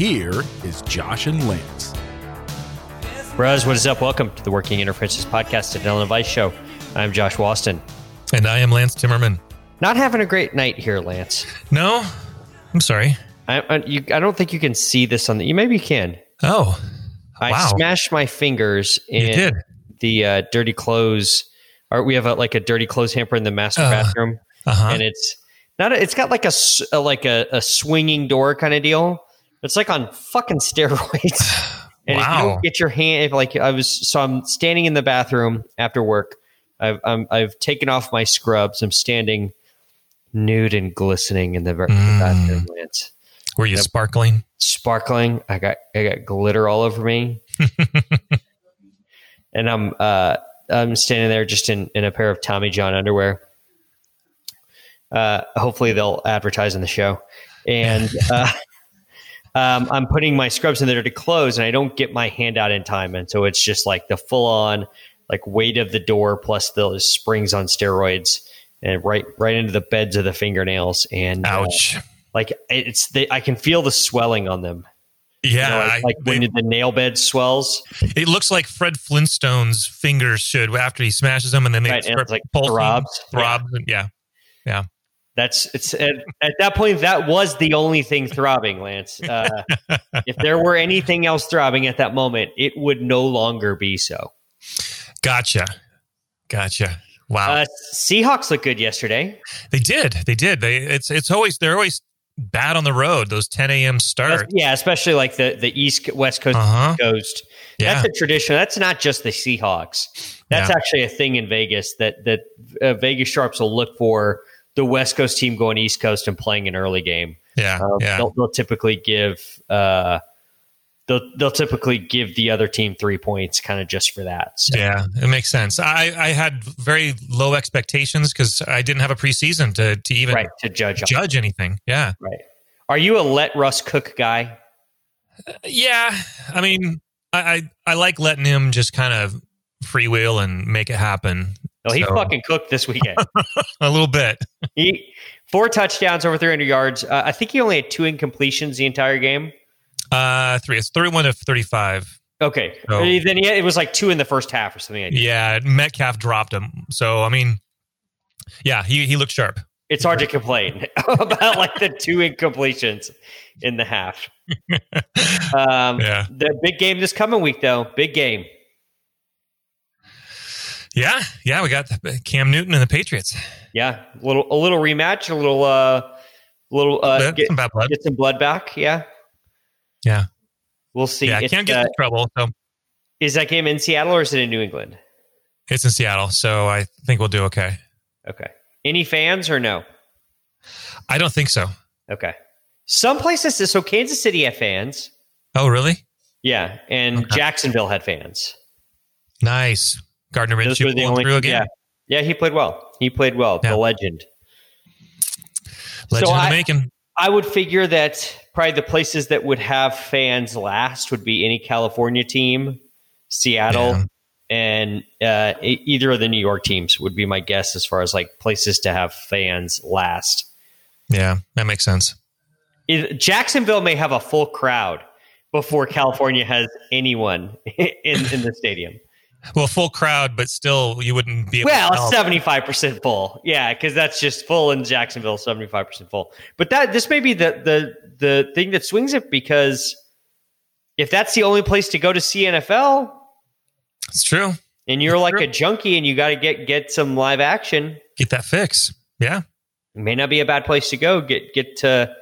Here is Josh and Lance. Bros, what is up? Welcome to the Working Interferences podcast, a dental advice show. I'm Josh Austin. And I am Lance Timmerman. Not having a great night here, Lance. No, I'm sorry. I, I, you, I don't think you can see this on the. You maybe you can. Oh, I wow. smashed my fingers You in did. the uh, dirty clothes. Or we have a, like a dirty clothes hamper in the master Uh, bathroom, Uh-huh. and it's not. A, it's got like a, s- a- like a, a swinging door kind of deal. It's like on fucking steroids. And if you don't get your hand, if like I was, so I'm standing in the bathroom after work. I've I'm, I've taken off my scrubs. I'm standing nude and glistening in the, ver- the Mm. bathroom. Lance. Were you Yep. sparkling? sparkling. I got I got glitter all over me, and I'm uh I'm standing there just in in a pair of Tommy John underwear. Uh, hopefully they'll advertise in the show, and uh, um, I'm putting my scrubs in there to close, and I don't get my hand out in time, and so it's just like the full on like weight of the door plus the springs on steroids. And right, right into the beds of the fingernails, and uh, Ouch. like it's the, I can feel the swelling on them. You yeah, know, like, I- when they- the nail bed swells, it looks like Fred Flintstone's fingers should after he smashes them, and then they right? Start it's like throbs. Yeah. throbs. and- Yeah. That's it's at, at that point that was the only thing throbbing, Lance. Uh, if there were anything else throbbing at that moment, it would no longer be so. Gotcha. Gotcha. Wow. Uh, Seahawks look good yesterday. they did. They did. They. It's. It's always. They're always bad on the road. Those 10 a.m. starts. Yeah, especially like the the East West Coast Uh huh. Coast. Yeah. That's a tradition. That's not just the Seahawks. That's Yeah. actually a thing in Vegas that that uh, Vegas sharps will look for the West Coast team going East Coast and playing an early game. Yeah. Um, yeah. they'll, they'll typically give uh, they'll they'll typically give the other team three points, kind of just for that. So, Yeah, it makes sense. I, I had very low expectations because I didn't have a preseason to, to even right to judge. on. judge anything. Yeah. Right. Are you a let Russ cook guy? Yeah, I mean, I, I I like letting him just kind of freewheel and make it happen No, he So- fucking cooked this weekend. a little bit. he four touchdowns over 300 yards. Uh, I think he only had two incompletions the entire game. Uh, three. It's thirty-one to thirty-five. Okay, Oh. then he it was like two in the first half or something. Like. Yeah, Metcalf dropped him. So I mean, yeah, he he looked sharp. It's hard to complain about like the two incompletions in the half. Um, Yeah. The big game this coming week, though. Big game. Yeah, yeah, we got Cam Newton and the Patriots. Yeah, a little a little rematch, a little uh, a little uh, get, some blood. get some blood back. Yeah, Yeah, we'll see. yeah, It's, can't get uh, in trouble. So is that game in Seattle or is it in New England? it's in Seattle. So I think we'll do okay. Okay. Any fans or no? I don't think so. Okay. Some places, so Kansas City had fans. Oh, really? Yeah, and Okay. Jacksonville had fans. Nice. Gardner Minshew the only through again. Yeah, yeah, he played well. He played well. Yeah. The legend. Legend So of the I- making. I would figure that probably the places that would have fans last would be any California team, Seattle, Yeah. and uh, either of the New York teams would be my guess as far as like places to have fans last. Yeah, that makes sense. Jacksonville may have a full crowd before California has anyone in, in the stadium. Well, full crowd, but still, you wouldn't be able to Well, seventy five percent full. Yeah, because that's just full in Jacksonville, seventy five percent full. But that this may be the the the thing that swings it because if that's the only place to go to see NFL, It's true. and you're like a junkie and you got to get get some live action, Get that fix. Yeah. it may not be a bad place to go. Get get to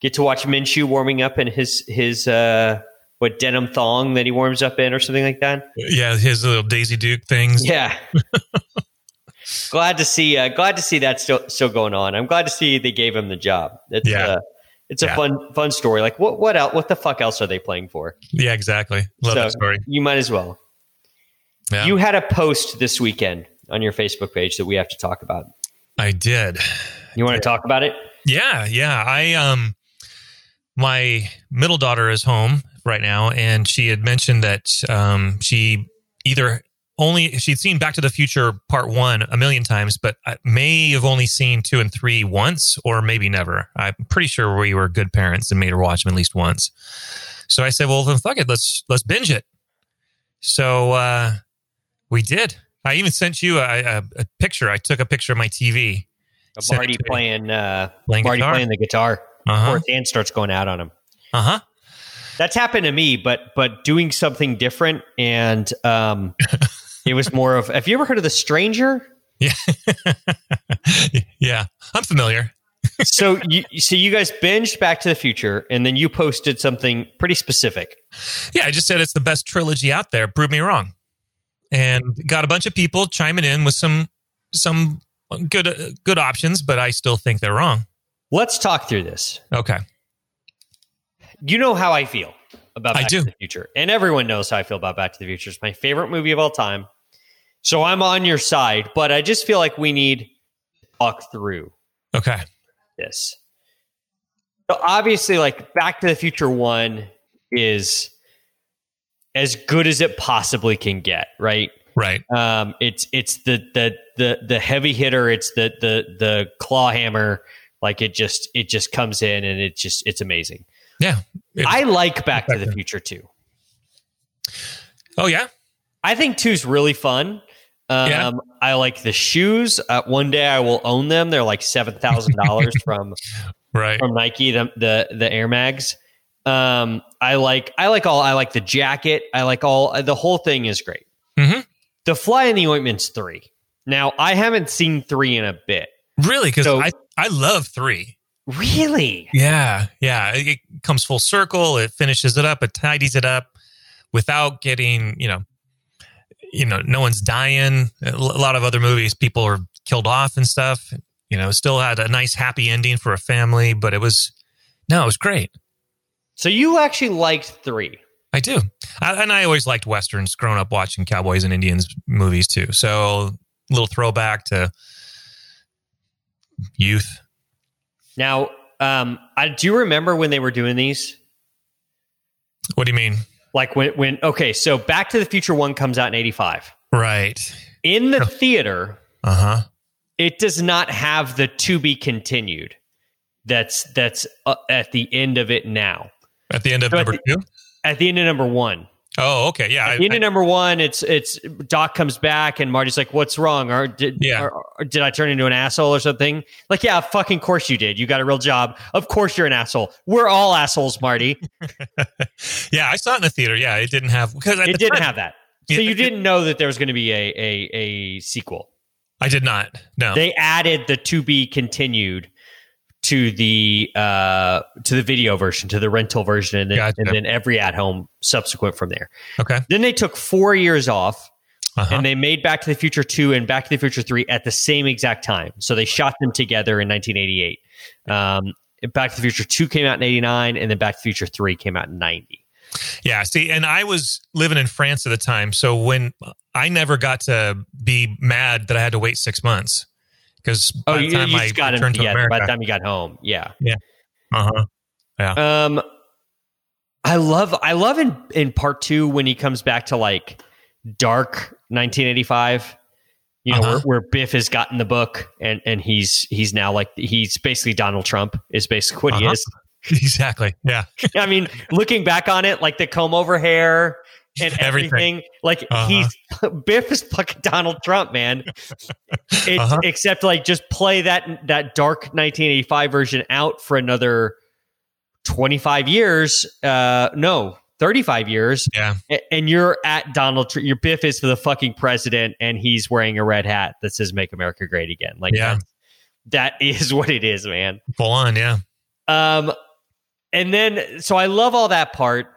get to watch Minshew warming up in his his uh what denim thong that he warms up in or something like that. Yeah, his little Daisy Duke things. Yeah. glad to see. Uh, glad to see that still still going on. I'm glad to see they gave him the job. It's, Yeah. uh, It's a Yeah. fun fun story. Like what what else? What the fuck else are they playing for? Yeah, exactly. Love So, that story. You might as well. Yeah, You had a post this weekend on your Facebook page that we have to talk about. I did. You want to talk about it? Yeah, yeah. I um my middle daughter is home right now and she had mentioned that um she either only she'd seen Back to the Future Part 1 a million times but I may have only seen 2 and 3 once or maybe never. I'm pretty sure we were good parents and made her watch them at least once. So I said, "Well, then fuck it. Let's let's binge it." So uh we did. I even sent you a, a, a picture. I took a picture of my TV. Marty it to me. playing uh, Playing Marty guitar. playing the guitar. Uh-huh. His hand starts going out on him. Uh-huh. That's happened to me, but but doing something different, and um, it was more of. Have you ever heard of the Stranger? Yeah. yeah. I'm familiar. so you so you guys binged Back to the Future, and then you posted something pretty specific. Yeah, I just said it's the best trilogy out there. Prove me wrong. And got a bunch of people chiming in with some some good uh, good options, but I still think they're wrong. Let's talk through this. Okay. You know how I feel about I Back do. to the Future, and everyone knows how I feel about Back to the Future. It's my favorite movie of all time. So I'm on your side, but I just feel like we need to talk through Okay. this. So obviously, like Back to the Future One is as good as it possibly can get, right? Right. Um, it's it's the the the the heavy hitter. It's the the the claw hammer. Like it just it just comes in and it just it's amazing. Yeah. I like Back to the Future too. oh yeah. I think two's really fun. Um, Yeah. I like the shoes. Uh, one day I will own them. They're like seven thousand dollars from Right. from Nike, the the the Air Mags. Um, I like I like all I like the jacket. I like all the whole thing is great. Mhm. The Fly in the Ointment's three. Now I haven't seen three in a bit. Really cuz So- I I love 3. Really? Yeah. Yeah, it, it comes full circle, it finishes it up, it tidies it up without getting, you know, you know, no one's dying. A lot of other movies people are killed off and stuff. You know, still had a nice happy ending for a family, but it was no, it was great. So you actually liked three? I do. I, and I always liked westerns growing up watching cowboys and Indians movies too. So a little throwback to youth. Now, um, I do you remember when they were doing these. What do you mean? Like when when okay, so Back to the Future one comes out in eighty five. Right. In the theater, Uh huh. it does not have the to be continued. That's that's uh, at the end of it now. At the end of So number the- two. At the end of number one. Oh, okay. Yeah. I, end I- number one, it's it's Doc comes back and Marty's like, "What's wrong? Or did Yeah. or, or did I turn into an asshole or something?" Like, yeah, fucking course you did. You got a real job. Of course you're an asshole. We're all assholes, Marty. yeah, I saw it in the theater. Yeah, it didn't have because it didn't time- have that. So you didn't know that there was going to be a a, a sequel. I did not. No. They added the to be continued to the uh to the video version, to the rental version, and then, Gotcha. and then every at home subsequent from there. okay. Then they took four years off Uh-huh. and they made Back to the Future 2 and Back to the Future 3 at the same exact time. So they shot them together in 1988. Um, Back to the Future 2 came out in 89, and then Back to the Future 3 came out in 90. Yeah, see, and I was living in France at the time, so when I never got to be mad that I had to wait six months because Oh, by you, the time you just got returned to together by the time you got home. Yeah. Yeah, uh huh, yeah. Um, I love, I love in, in part two when he comes back to like dark 1985. You know, Uh-huh. where, where Biff has gotten the book and, and he's he's now like he's basically Donald Trump is basically what he Uh-huh. is. exactly, yeah, I mean, looking back on it, like the comb over hair and Everything. everything, like Uh-huh. he's Biff is fucking Donald Trump, man. Uh-huh. Except like just play that that dark 1985 version out for another 25 years. Uh, no, 35 years, yeah, and you're at Donald. Tr- Your Biff is for the fucking president, and he's wearing a red hat that says "Make America Great Again." Like Yeah. that is what it is, man. full on, yeah, Um, and then so I love all that part.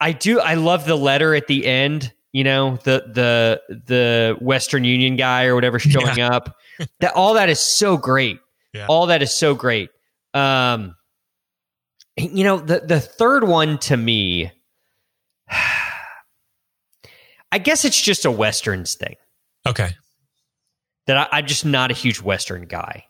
I do. I love the letter at the end. You know, the the the Western Union guy or whatever showing up. That all that is so great. Yeah. All that is so great. Um, you know, the the third one to me, I guess it's just a westerns thing Okay. that I, I'm just not a huge western guy.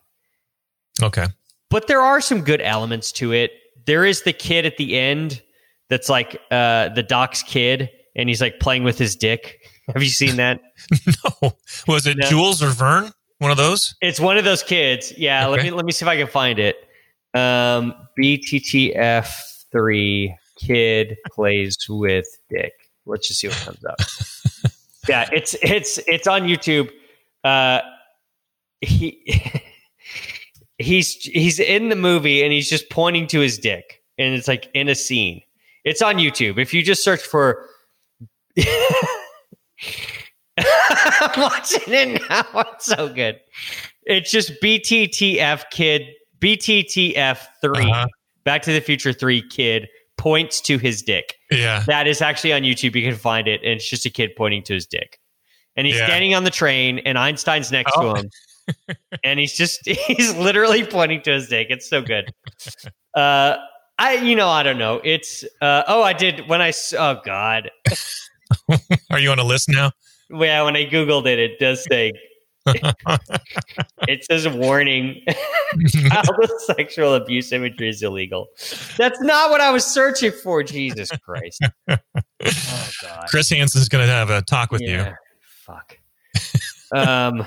Okay. but there are some good elements to it. There is the kid at the end that's like uh, the doc's kid, and he's like playing with his dick. Have you seen that? no. Was it No. Jules or Vern? One of those? it's one of those kids. Yeah, let me let me see if I can find it. Um, BTTF three kid plays with dick. Let's just see what comes up. yeah, it's it's it's on YouTube. Uh, he he's he's in the movie and he's just pointing to his dick, and it's like in a scene. It's on YouTube. If you just search for. I'm watching it now. It's so good. It's just BTTF kid, BTTF 3 Uh-huh. Back to the Future 3 kid points to his dick. Yeah. That is actually on YouTube. You can find it, and it's just a kid pointing to his dick. And he's Yeah. standing on the train, and Einstein's next Oh. to him. and he's just, he's literally pointing to his dick. It's so good. Uh, I, you know, I don't know. It's, uh, oh, I did when I, oh God. Are you on a list now? Yeah, when I Googled it, it does say, it says warning. Child sexual abuse imagery is illegal. That's not what I was searching for. Jesus Christ. Oh, God. Chris Hansen's going to have a talk with you. Fuck. Um,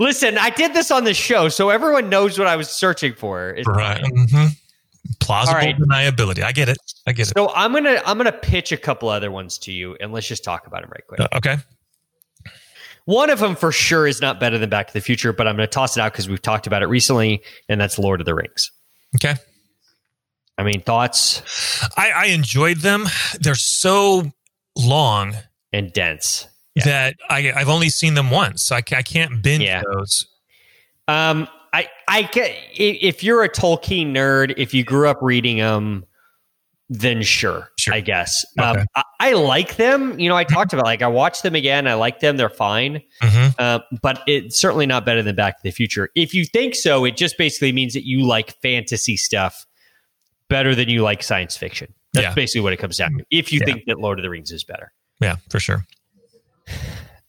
listen, I did this on the show, so everyone knows what I was searching for. Right. fine. hmm Plausible right. deniability. I get it. I get it. So I'm gonna I'm gonna pitch a couple other ones to you, and let's just talk about them right quick. Uh, okay. One of them for sure is not better than Back to the Future, but I'm gonna toss it out because we've talked about it recently, and that's Lord of the Rings. Okay. I mean, thoughts I, I enjoyed them. They're so long and dense. That I, I've only seen them once. I, I can't binge Yeah. those. Um, I, I, i- if you're a Tolkien nerd, if you grew up reading them, then sure, Sure. I guess. Okay. Um, I, I like them. You know, I talked about like I watched them again. I like them. They're fine, hmm uh, but it's certainly not better than Back to the Future. If you think so, it just basically means that you like fantasy stuff better than you like science fiction. That's Yeah. basically what it comes down to. If you Yeah. think that Lord of the Rings is better. Yeah, for sure.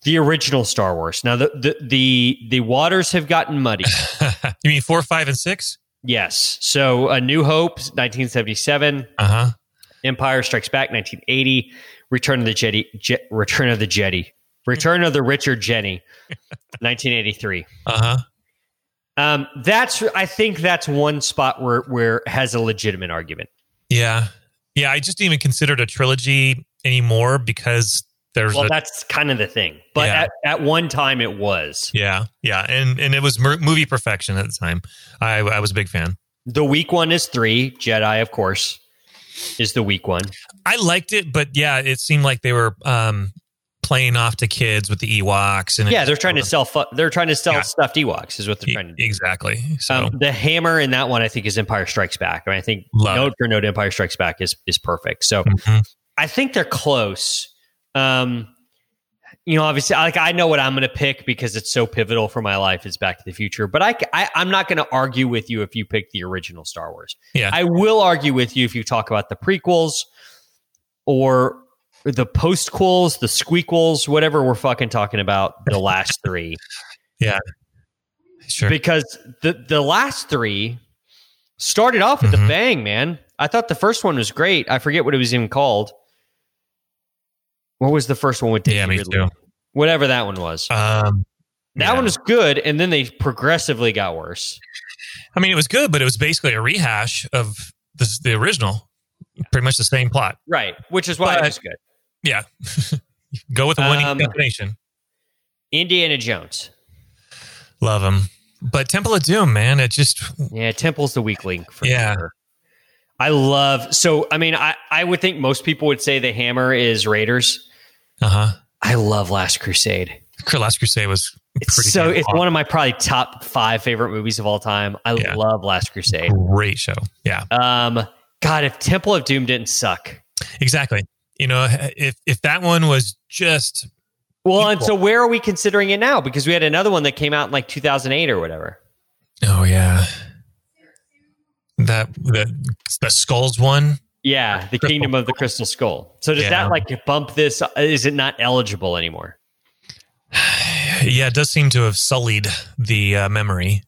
The original Star Wars. Now the the the, the waters have gotten muddy. you mean four, five, and six? Yes. So A New Hope, 1977. Uh huh. Empire Strikes Back, 1980. Return of the Jedi. Je- Return of the Jedi. Return of the Richard Jenny, 1983. Uh huh. Um, that's I think that's one spot where where it has a legitimate argument. Yeah. Yeah. I just didn't even consider it a trilogy anymore because there's Well, a. that's kind of the thing. But Yeah. at, at one time it was. yeah. Yeah. And, and it was movie perfection at the time. I, I was a big fan. The weak one is three. Jedi, of course, is the weak one. I liked it, but yeah, it seemed like they were um, playing off to kids with the Ewoks. And Yeah, they're trying to sell. Fu- they're trying to sell Yeah. stuffed Ewoks. Is what they're trying to do. Exactly. So, Um, the hammer in that one, I think, is Empire Strikes Back. I, and I think Love note for note, Empire Strikes Back is is perfect. So mhm. I think they're close. Um, you know, obviously, like I know what I'm going to pick because it's so pivotal for my life. Is Back to the Future, but I, I am not going to argue with you if you pick the original Star Wars. Yeah. I will argue with you if you talk about the prequels or the postquels, the squeakquels, whatever we're fucking talking about. The last three yeah, sure. because the the last three started off with a Mhm. bang, man. I thought the first one was great. I forget what it was even called. What was the first one with Daisy Yeah, me Ridley? too. Whatever that one was. Um, that yeah. one was good, and then they progressively got worse. I mean, it was good, but it was basically a rehash of the, the original. Pretty much the same plot. Right, which is why But- it was good. Yeah. Go with the winning Um, combination. Indiana Jones. Love him. But Temple of Doom, man, it just Yeah, Temple's the weak link for Yeah. sure. I love so I mean I, I would think most people would say the hammer is Raiders. Uh huh. I love Last Crusade. Last Crusade was It's pretty so it's awesome. one of my probably top five favorite movies of all time. I Yeah. love Last Crusade. great show. Yeah, Um, God, if Temple of Doom didn't suck. exactly. You know, if if that one was just Well, and so where are we considering it now? Because we had another one that came out in like 2008 or whatever. oh yeah, That the the skulls one. Yeah, the Crystal Kingdom of the Crystal Skull. So does Yeah. that like bump this? Is it not eligible anymore? Yeah, it does seem to have sullied the uh, memory.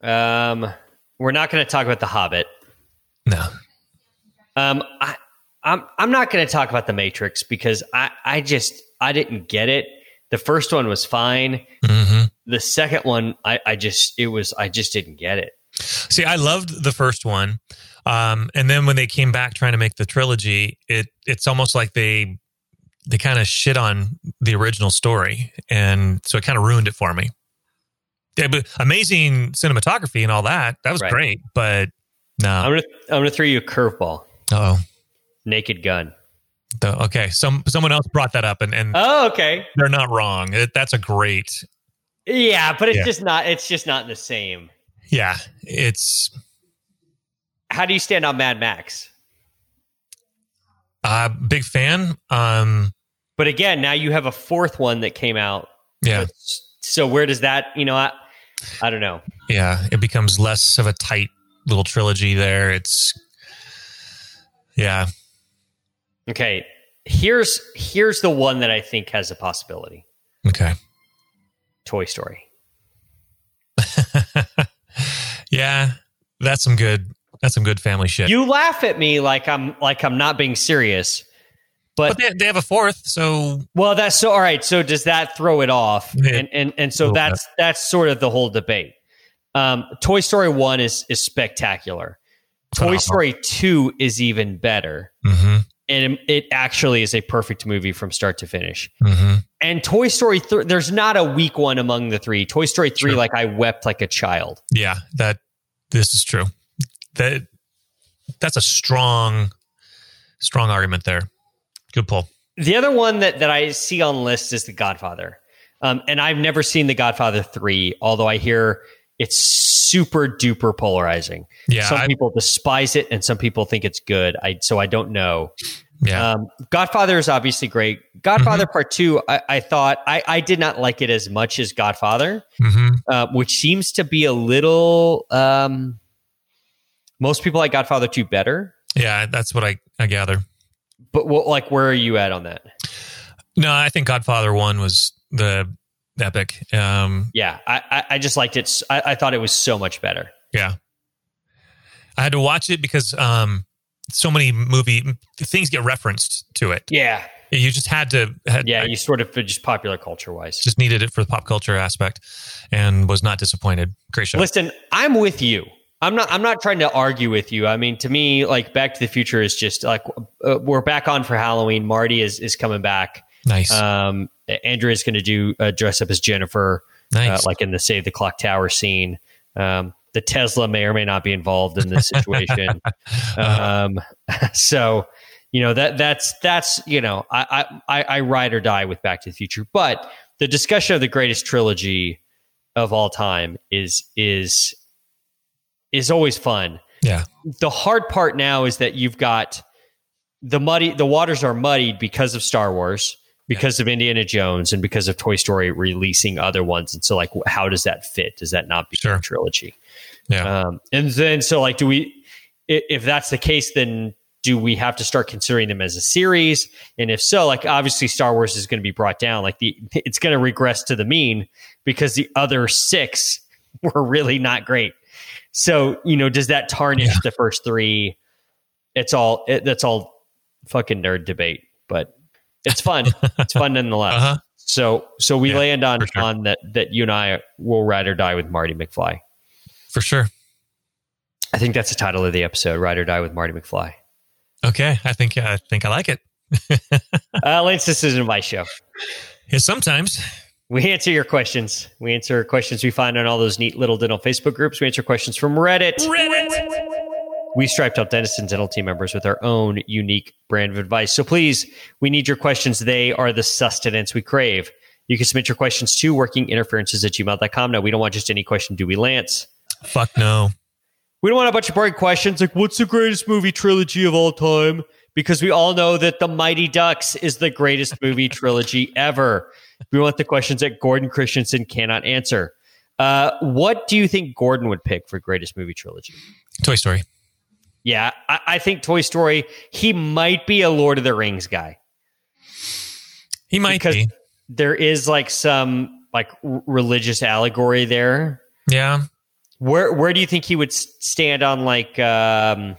Um, we're not going to talk about the Hobbit. No. Um, I, I'm I'm not going to talk about the Matrix because I I just I didn't get it. The first one was fine. hmm The second one, I I just it was I just didn't get it. See, I loved the first one, um, and then when they came back trying to make the trilogy, it it's almost like they they kind of shit on the original story, and so it kind of ruined it for me. Yeah, but amazing cinematography and all that. That was Right. great, but no. I'm gonna I'm gonna throw you a curveball. Oh, Naked Gun. okay. Some someone else brought that up, and and Oh, okay. they're not wrong. It, that's a great. Yeah, but it's Yeah. just not. It's just not the same. Yeah, it's How do you stand on Mad Max? uh big fan. Um, But again, now you have a fourth one that came out. yeah, So where does that? You know, I I don't know. yeah. It becomes less of a tight little trilogy there. It's yeah. Okay, here's here's the one that I think has a possibility. Okay. Toy Story. yeah, that's some good. That's some good family shit. You laugh at me like I'm like I'm not being serious. But, but they, they have a fourth, so well, that's so all right. So does that throw it off? Yeah. And and and so Little that's that's sort of the whole debate. Um, Toy Story one is is spectacular. Toy Story two is even better, hmm and it actually is a perfect movie from start to finish. hmm And Toy Story, th- there's not a weak one among the three. Toy Story three, Sure. like I wept like a child. yeah. That this is true. That that's a strong, strong argument there. Good pull. The other one that, that I see on the list is The Godfather. Um, and I've never seen The Godfather 3, although I hear it's super duper polarizing. Yeah, some I- people despise it and some people think it's good. I so I don't know. yeah, Um, Godfather is obviously great. Godfather Mm-hmm. Part 2, I, I thought I, I did not like it as much as Godfather, hmm uh, which seems to be a little um, most people like Godfather 2 better. yeah. That's what I I gather. But what, like where are you at on that? No, I think Godfather one was the epic. Um, Yeah, I, I, I just liked it. I thought it was so much better. Yeah. I had to watch it because um so many movie things get referenced to it. Yeah, You just had to had, yeah. I You sort of just popular culture wise. just needed it for the pop culture aspect and was not disappointed. Great show. Listen, I'm with you. I'm not. I'm not trying to argue with you. I mean, to me, like Back to the Future is just like uh, we're back on for Halloween. Marty is is coming back. nice. Um, Andrea is going to do uh, dress up as Jennifer, uh, like in the Save the Clock Tower scene. Um, the Tesla may or may not be involved in this situation. um, so you know that that's that's you know I, I I ride or die with Back to the Future, but the discussion of the greatest trilogy of all time is is is always fun. yeah. The hard part now is that you've got the muddy the waters are muddied because of Star Wars, because of Indiana Jones, and because of Toy Story releasing other ones. And so, like, how does that fit? Does that not become Sure. a trilogy? Yeah. Um, and then, so like, do we, if that's the case, then do we have to start considering them as a series? And if so, like, obviously Star Wars is going to be brought down. Like, the, it's going to regress to the mean because the other six were really not great. So, you know, does that tarnish Yeah. the first three? It's all, it, that's all fucking nerd debate, but it's fun. it's fun nonetheless. Uh-huh. So, so we Yeah, land on, sure. on that, that you and I will ride or die with Marty McFly. For sure. I think that's the title of the episode, Ride or Die with Marty McFly. Okay. I think I think I like it. Uh, Lance, this isn't my show. Yeah, sometimes. We answer your questions. We answer questions we find on all those neat little dental Facebook groups. We answer questions from Reddit. Reddit. We striped out dentists and dental team members with our own unique brand of advice. So please, we need your questions. They are the sustenance we crave. You can submit your questions to workinginterferences at gmail.com. Now, we don't want just any question, do we, Lance? Fuck no. We don't want a bunch of boring questions like, what's the greatest movie trilogy of all time? Because we all know that The Mighty Ducks is the greatest movie trilogy ever. We want the questions that Gordon Christensen cannot answer. Uh, what do you think Gordon would pick for greatest movie trilogy? Toy Story. Yeah, I, I think Toy Story. He might be a Lord of the Rings guy. He might Because- be. There is like some like r- religious allegory there. Yeah. Where where do you think he would stand on like um,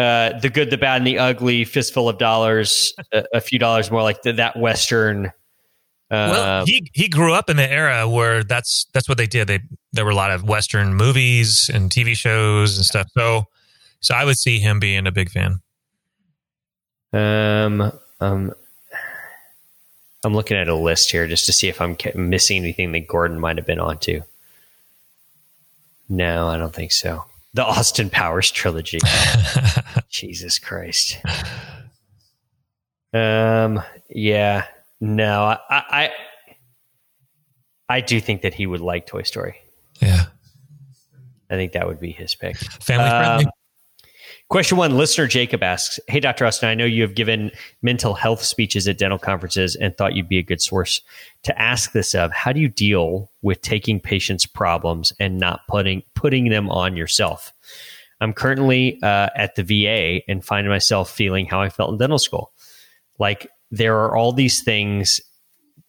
uh, the good, the bad, and the ugly? Fistful of dollars, a, a few dollars more, like th- that Western. Uh, Well, he he grew up in the era where that's that's what they did. They there were a lot of Western movies and TV shows and stuff. So so I would see him being a big fan. Um, um, I'm looking at a list here just to see if I'm missing anything that Gordon might have been onto. No, I don't think so. The Austin Powers trilogy. Jesus Christ. Um, yeah, no, I, I, I do think that he would like Toy Story. yeah. I think that would be his pick. Family friendly. Um, Question one Listener Jacob asks Hey, Dr. Austin, I know you have given mental health speeches at dental conferences and thought you'd be a good source to ask this of. How do you deal with taking patients' problems and not putting, putting them on yourself? I'm currently uh, at the VA and find myself feeling how I felt in dental school. Like there are all these things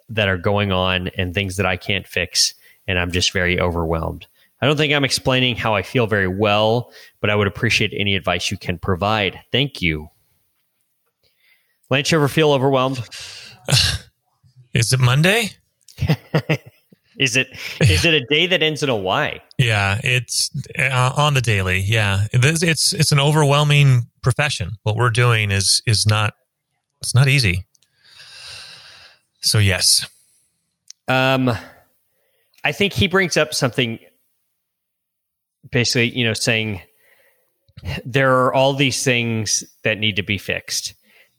that are going on and things that I can't fix, and I'm just very overwhelmed. I don't think I'm explaining how I feel very well, but I would appreciate any advice you can provide. Thank you. Lance, you ever feel overwhelmed? Is it Monday? Is it is it a day that ends in a Y? Yeah, it's uh, on the daily. Yeah, it's, it's it's an overwhelming profession. What we're doing is is not it's not easy. So yes, Um, I think he brings up something basically, you know, saying there are all these things that need to be fixed.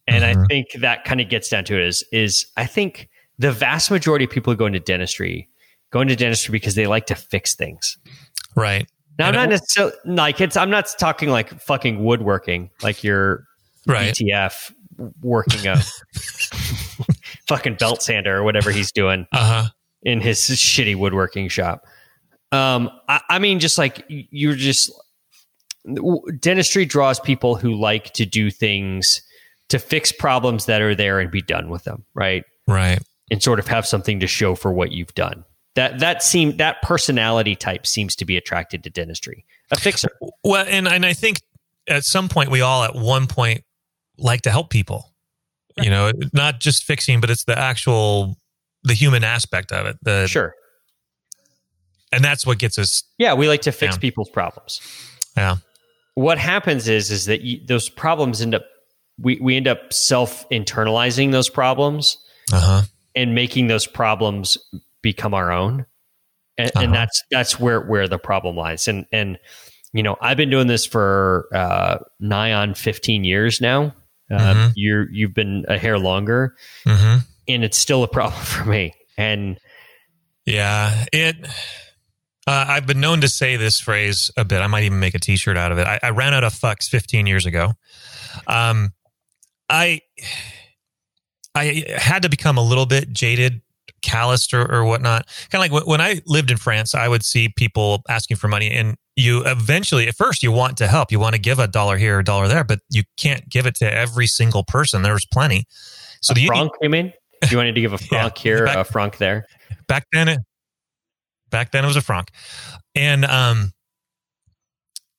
And I Mhm. think that kind of gets down to it is, is I think the vast majority of people who go into dentistry go into dentistry because they like to fix things. right. Now, I'm not necessarily like it's, I'm not talking like fucking woodworking, like your Right. ETF working a fucking belt sander or whatever he's doing Uh huh. in his shitty woodworking shop. Um, I, I mean, just like you're just dentistry draws people who like to do things to fix problems that are there and be done with them, right? Right. And sort of have something to show for what you've done. That that seem that personality type seems to be attracted to dentistry. A fixer, Well, and and I think at some point we all at one point like to help people. You know, not just fixing, but it's the actual the human aspect of it. The sure. and that's what gets us. Yeah, we like to fix Yeah. people's problems. Yeah. what happens is is that you, those problems end up we, we end up self internalizing those problems Uh huh. and making those problems become our own and, Uh-huh. and that's that's where where the problem lies and and you know i've been doing this for uh nigh on 15 years now uh, Mhm. you're you've been a hair longer hmm and it's still a problem for me and Yeah. It. Uh, I've been known to say this phrase a bit. I might even make a T-shirt out of it. I, I ran out of fucks 15 years ago. Um, I I had to become a little bit jaded, calloused, or, or whatnot. Kind of like when, I lived in France, I would see people asking for money, and you eventually, at first, you want to help. You want to give a dollar here, a dollar there, but you can't give it to every single person. There's plenty. So a you franc you mean you wanted to give a franc here Back- a franc there back then it back then it was a franc and um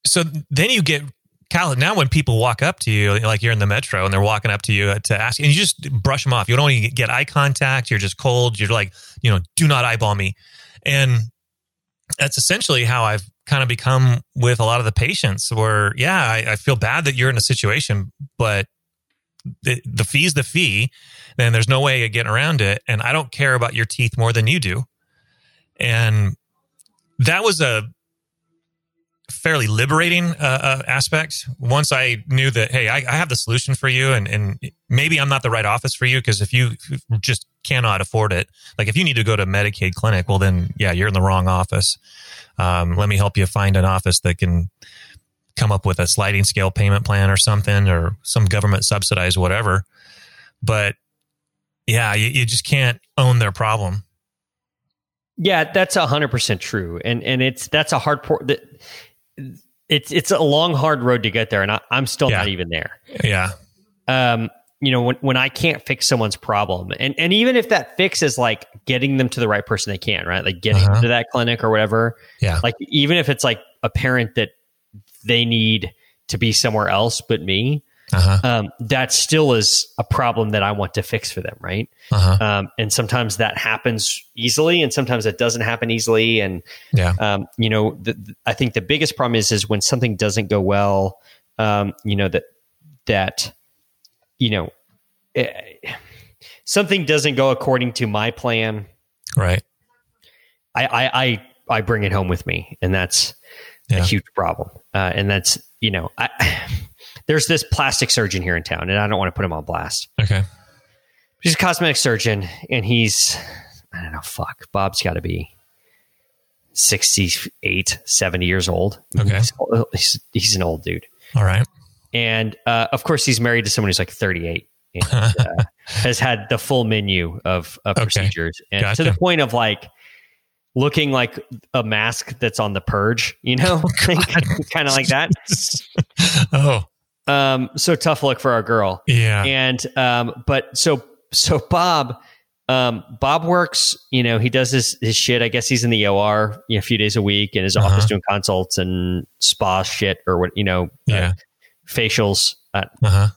so then you get Cal, now when people walk up to you like you're in the metro and they're walking up to you to ask and you just brush them off. You don't even get eye contact. You're just cold. You're like you know do not eyeball me. And that's essentially how i've kind of become with a lot of the patients where yeah i, I feel bad that you're in a situation but the, the fee's the fee then there's no way of getting around it. And i don't care about your teeth more than you do. And that was a fairly liberating uh, uh, aspect once i knew that hey I, I have the solution for you and, and maybe i'm not the right office for you because if you just cannot afford it like if you need to go to medicaid clinic well then yeah you're in the wrong office. Um, let me help you find an office that can come up with a sliding scale payment plan or something or some government subsidized whatever. But yeah you, you just can't own their problem. Yeah, that's hundred percent true, and and it's that's a hard port. That it's it's a long, hard road to get there, and I, am still Yeah. not even there. Yeah. Um, you know, when when I can't fix someone's problem, and and even if that fix is like getting them to the right person they can, right, like getting Uh-huh. to that clinic or whatever, Yeah. like even if it's like a parent that they need to be somewhere else but me, Uh huh. um, that still is a problem that I want to fix for them, right? Uh huh. um, and sometimes that happens easily and sometimes it doesn't happen easily and Yeah. um, you know the, the- i think the biggest problem is is when something doesn't go well um, you know that that you know eh, something doesn't go according to my plan Right. i i i, I bring it home with me and that's a huge problem uh, and that's you know I, there's this plastic surgeon here in town and i don't want to put him on blast Okay. he's a cosmetic surgeon and he's i don't know fuck bob's got to be 68 70 years old Okay. he's, he's, he's an old dude All right. and uh, of course he's married to someone who's like 38 and uh, has had the full menu of, of Okay. procedures and Gotcha. to the point of like looking like a mask that's on the purge you know kind of like that oh. Um, so tough look for our girl Yeah. and um, but so so Bob, um, Bob works. You know, he does his his shit. I guess he's in the OR you know, a few days a week in his Uh-huh. office doing consults and spa shit or what you know, uh, Yeah. facials, uh, Uh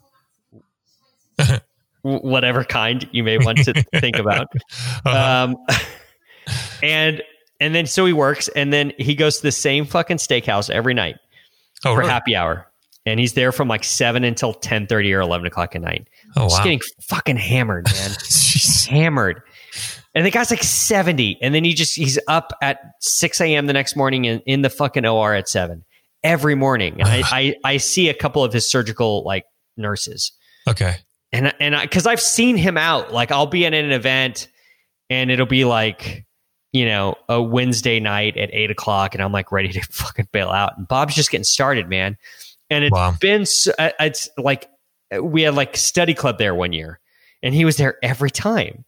huh. whatever kind you may want to think about. Uh-huh. Um, and and then so he works, and then he goes to the same fucking steakhouse every night oh, for really? happy hour. And he's there from like seven until ten thirty or eleven o'clock at night. Oh, Just wow. getting fucking hammered, man. Hammered. And the guy's like 70. And then he just, he's up at 6 a.m. the next morning and in the fucking OR at 7 every morning. And I, I, I see a couple of his surgical like nurses. Okay. And, and I, cause I've seen him out. Like I'll be at an event and it'll be like, you know, a Wednesday night at eight o'clock and I'm like ready to fucking bail out. And Bob's just getting started, man. And it's Wow. been, so, uh, it's like, we had like study club there one year and he was there every time.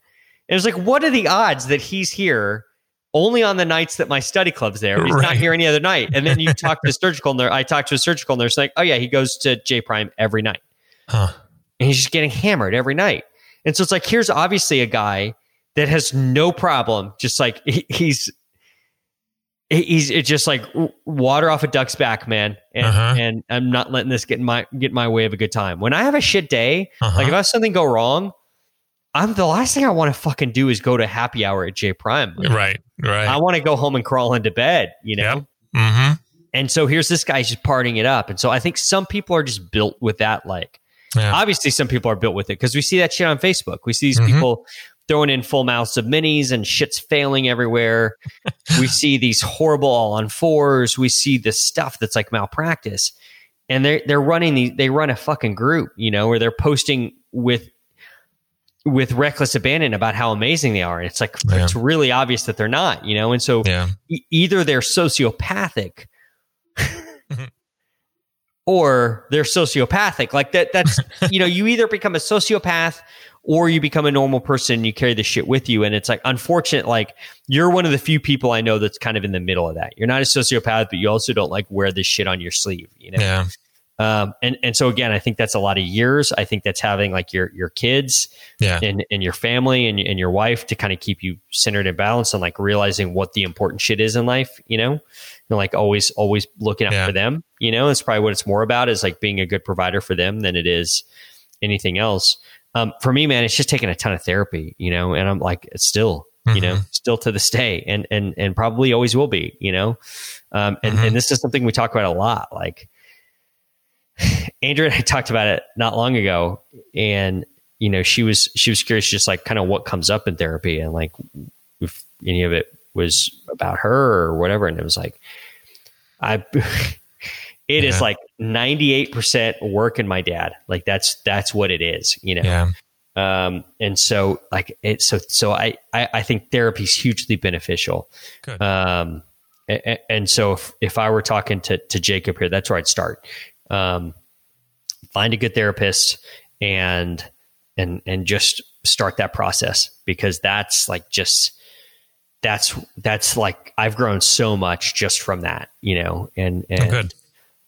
It was like, what are the odds that he's here only on the nights that my study club's there? He's not here any other night. And then you talk to a surgical nurse. I talked to a surgical nurse, like, oh yeah, he goes to J Prime every night Huh. and he's just getting hammered every night. And so it's like, here's obviously a guy that has no problem, just like he- he's he's it's just like water off a duck's back, man. And Uh-huh. and I'm not letting this get in my get in my way of a good time. When I have a shit day, Uh-huh. like if I have something go wrong, I'm the last thing I want to fucking do is go to happy hour at J Prime. Like, right. Right. I want to go home and crawl into bed, you know. Yep. mm-hmm. And so here's this guy just partying it up. And so I think some people are just built with that like Yeah. obviously some people are built with it because we see that shit on facebook we see these Mhm. people throwing in full mouths of minis and shit's failing everywhere. We see these horrible all on fours. We see this stuff that's like malpractice. And they're they're running the they run a fucking group you know where they're posting with with reckless abandon about how amazing they are. And it's like Yeah. it's really obvious that they're not you know? And so yeah. e- either they're sociopathic or they're sociopathic. Like that that's you know you either become a sociopath or you become a normal person and you carry the shit with you. And it's like unfortunate like you're one of the few people i know that's kind of in the middle of that. You're not a sociopath but you also don't like wear this shit on your sleeve you know? Yeah. um, and and so again i think that's a lot of years. I think that's having like your your kids Yeah. and, and your family and, and your wife to kind of keep you centered and balanced and like realizing what the important shit is in life, you know, and like always, always looking out Yeah. for them, you know, it's probably what it's more about is like being a good provider for them than it is anything else. Um, for me, man, it's just taking a ton of therapy, you know, and I'm like, it's still, you know, still to this day and, and, and probably always will be, you know? Um, and, Mhm. and this is something we talk about a lot. Like Andrea and I talked about it not long ago and you know she was she was curious just like kind of what comes up in therapy and like if any of it was about her or whatever and it was like i it is Yeah. like 98% work in my dad like that's that's what it is you know Yeah. um and so like it so so i i, I think therapy is hugely beneficial Good. um a- a- and so if, if i were talking to to jacob here that's where i'd start um find a good therapist and and and just start that process because that's like just that's that's like I've grown so much just from that, you know, and and Oh, good.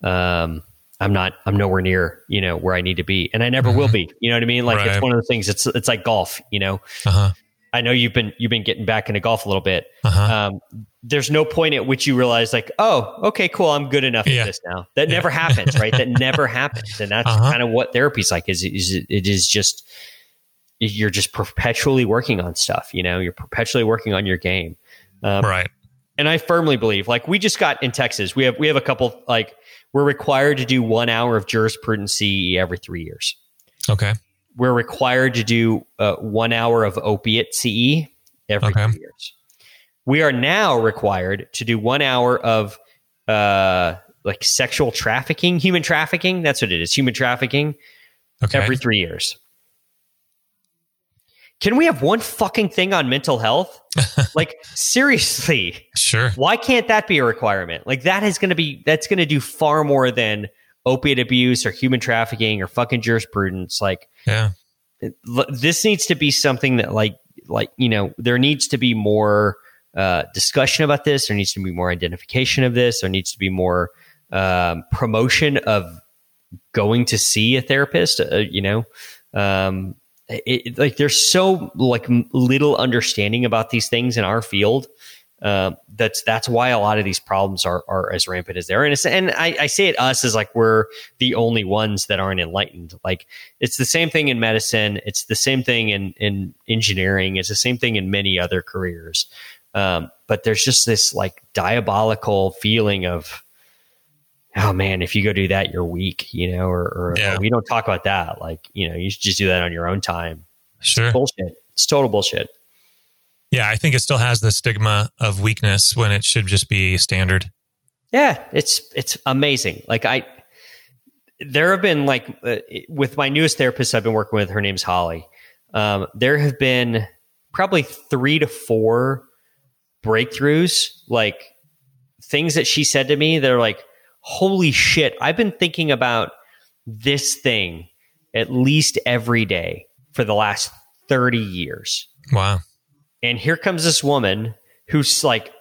um, I'm not I'm nowhere near you know where I need to be, and I never will be. You know what I mean? Like Right. it's one of the things. It's it's like golf. You know, Uh huh. I know you've been you've been getting back into golf a little bit. Uh huh. Um, there's no point at which you realize like, oh, okay, cool, I'm good enough Yeah. at this now. That Yeah. never happens, right? That never happens, and that's Uh-huh. kind of what therapy's like. Is is it is just you're just perpetually working on stuff. You know, you're perpetually working on your game. Um, right. and I firmly believe, like we just got in Texas, we have we have a couple like we're required to do one hour of jurisprudence CE every three years. Okay. We're required to do uh, one hour of opiate CE every Okay. three years. We are now required to do one hour of uh, like sexual trafficking, human trafficking. That's what it is, human trafficking Okay. every three years. Can we have one fucking thing on mental health? like seriously, sure. why can't that be a requirement? Like that is going to be that's going to do far more than opiate abuse or human trafficking or fucking jurisprudence. Like Yeah. this needs to be something that like like you know there needs to be more uh, discussion about this. There needs to be more identification of this. There needs to be more um, promotion of going to see a therapist. Uh, you know, um, it, like there's so like little understanding about these things in our field. Uh, that's that's why a lot of these problems are are as rampant as they are, and it's, and I, I say it us as like we're the only ones that aren't enlightened. Like it's the same thing in medicine. It's the same thing in in engineering. It's the same thing in many other careers. Um, but there's just this like diabolical feeling of, oh man, if you go do that, you're weak, you know, or, or Yeah. oh, we don't talk about that. Like, you know, you should just do that on your own time. Sure. Bullshit. It's total bullshit. Yeah. I think it still has the stigma of weakness when it should just be standard. Yeah, it's it's amazing. Like I, there have been like uh, with my newest therapist I've been working with. Her name's Holly. Um, there have been probably three to four breakthroughs, like things that she said to me. They're like, "Holy shit! I've been thinking about this thing at least every day for the last thirty years." Wow. and here comes this woman who's like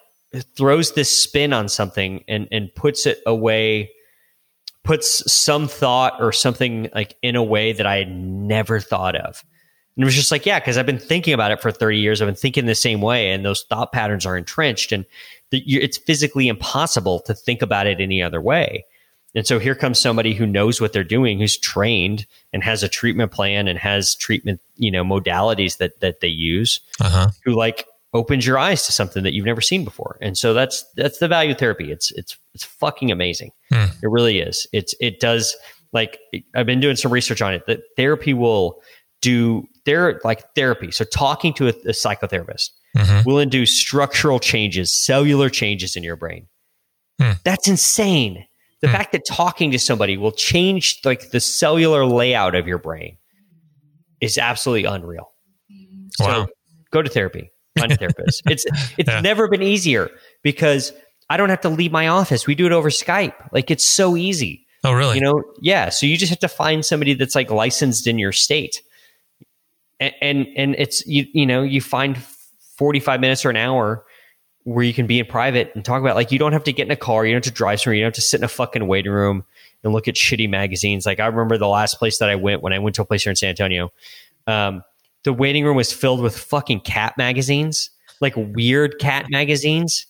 throws this spin on something and and puts it away puts some thought or something like in a way that i had never thought of and it was just like yeah because i've been thinking about it for 30 years i've been thinking the same way and those thought patterns are entrenched and it's physically impossible to think about it any other way and so here comes somebody who knows what they're doing, who's trained and has a treatment plan and has treatment, you know, modalities that that they use, Uh huh. who like opens your eyes to something that you've never seen before. And so that's that's the value therapy. It's it's it's fucking amazing. Hmm. It really is. It's it does like I've been doing some research on it that therapy will do their like therapy. So talking to a, a psychotherapist hmm will induce structural changes, cellular changes in your brain. Hmm. That's insane. The Hmm. fact that talking to somebody will change like the cellular layout of your brain is absolutely unreal. So Wow. go to therapy. Find a therapist. it's it's Yeah. never been easier because I don't have to leave my office. We do it over Skype. Like it's so easy. Oh, really? You know, yeah. So you just have to find somebody that's like licensed in your state, and and, and it's you you know you find forty five minutes or an hour where you can be in private and talk about like you don't have to get in a car, you don't have to drive somewhere, you don't have to sit in a fucking waiting room and look at shitty magazines. Like I remember the last place that I went when I went to a place here in San Antonio, um, the waiting room was filled with fucking cat magazines, like weird cat magazines.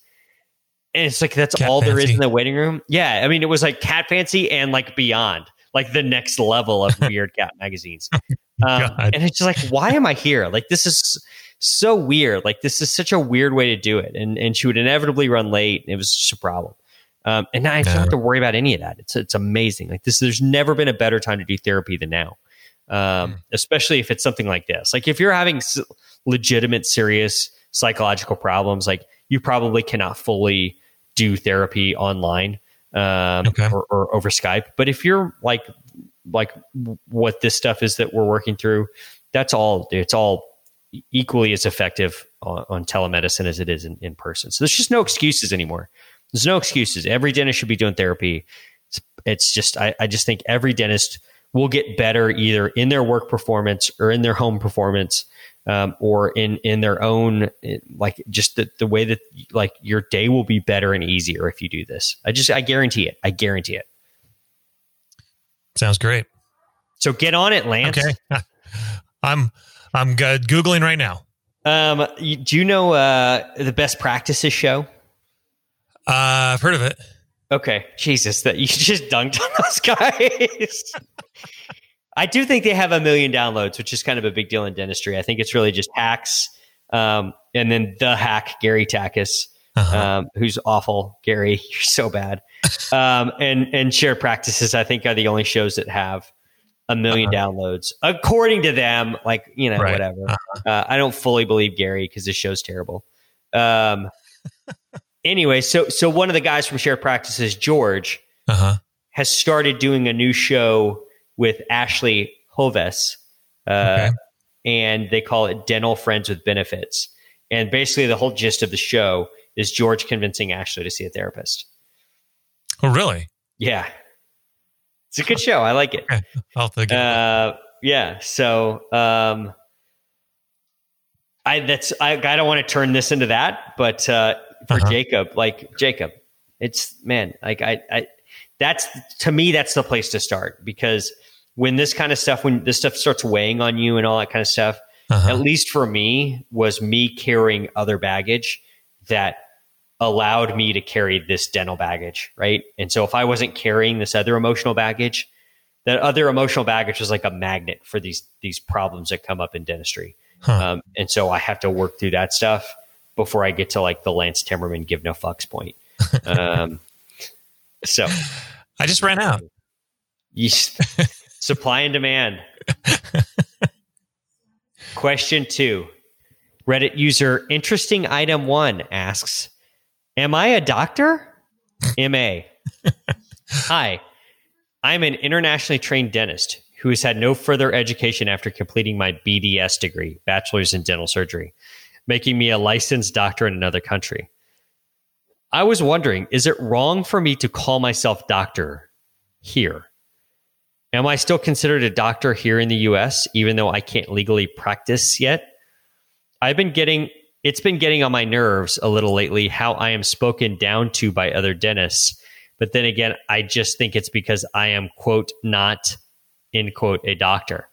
And it's like that's Cat all there is in the waiting room. Yeah, I mean it was like cat fancy and like beyond, like the next level of weird cat magazines. Um, and it's just like, why am I here? Like this is so weird. Like this is such a weird way to do it. And and she would inevitably run late. And it was just a problem. Um, and now I don't have to worry about any of that. It's it's amazing. Like this, there's never been a better time to do therapy than now. Um, Mm. especially if it's something like this. Like if you're having s- legitimate, serious psychological problems, like you probably cannot fully do therapy online um, Okay. or, or over Skype. But if you're like like what this stuff is that we're working through, that's all. It's all equally as effective on, on telemedicine as it is in, in person. So there's just no excuses anymore. There's no excuses. Every dentist should be doing therapy. It's, it's just I, I just think every dentist will get better either in their work performance or in their home performance um, or in in their own like just the, the way that like your day will be better and easier if you do this. I just I guarantee it. I guarantee it. Sounds great. So get on it, Lance. Okay, I'm I'm good. googling right now. Um, you, do you know uh, the best practices show? Uh, I've heard of it. Okay, Jesus, that you just dunked on those guys. I do think they have a million downloads, which is kind of a big deal in dentistry. I think it's really just hacks, um, and then the hack Gary Takacs, uh-huh. um, who's awful. Gary, you're so bad. Um, and and shared practices, I think, are the only shows that have a 1000000 uh-huh. downloads, according to them. Like you know, right. whatever. Uh-huh. Uh, I don't fully believe Gary because this show's terrible. Um, anyway, so so one of the guys from shared practices, George, uh-huh. has started doing a new show with Ashley Hoves, uh, okay. and they call it Dental Friends with Benefits. And basically, the whole gist of the show is George convincing Ashley to see a therapist. Oh, really? Yeah, it's a good show. I like it. I'll think. Uh, yeah. So, um, I that's I, I don't want to turn this into that, but uh, for uh-huh. Jacob, like Jacob, it's man, like I, I, that's to me that's the place to start because when this kind of stuff, when this stuff starts weighing on you and all that kind of stuff, uh-huh. at least for me, was me carrying other baggage that allowed me to carry this dental baggage, right? And so if I wasn't carrying this other emotional baggage, that other emotional baggage was like a magnet for these these problems that come up in dentistry. Huh. Um, and so I have to work through that stuff before I get to like the Lance Timmerman give no fucks point. Um, so I just ran out. You, Supply and demand. Question two Reddit user interesting item one asks Am I a doctor? MA. Hi, I'm an internationally trained dentist who has had no further education after completing my BDS degree, Bachelor's in Dental Surgery, making me a licensed doctor in another country. I was wondering, is it wrong for me to call myself doctor here? Am I still considered a doctor here in the US, even though I can't legally practice yet? I've been getting, it's been getting on my nerves a little lately how I am spoken down to by other dentists. But then again, I just think it's because I am, quote, not, in quote, a doctor.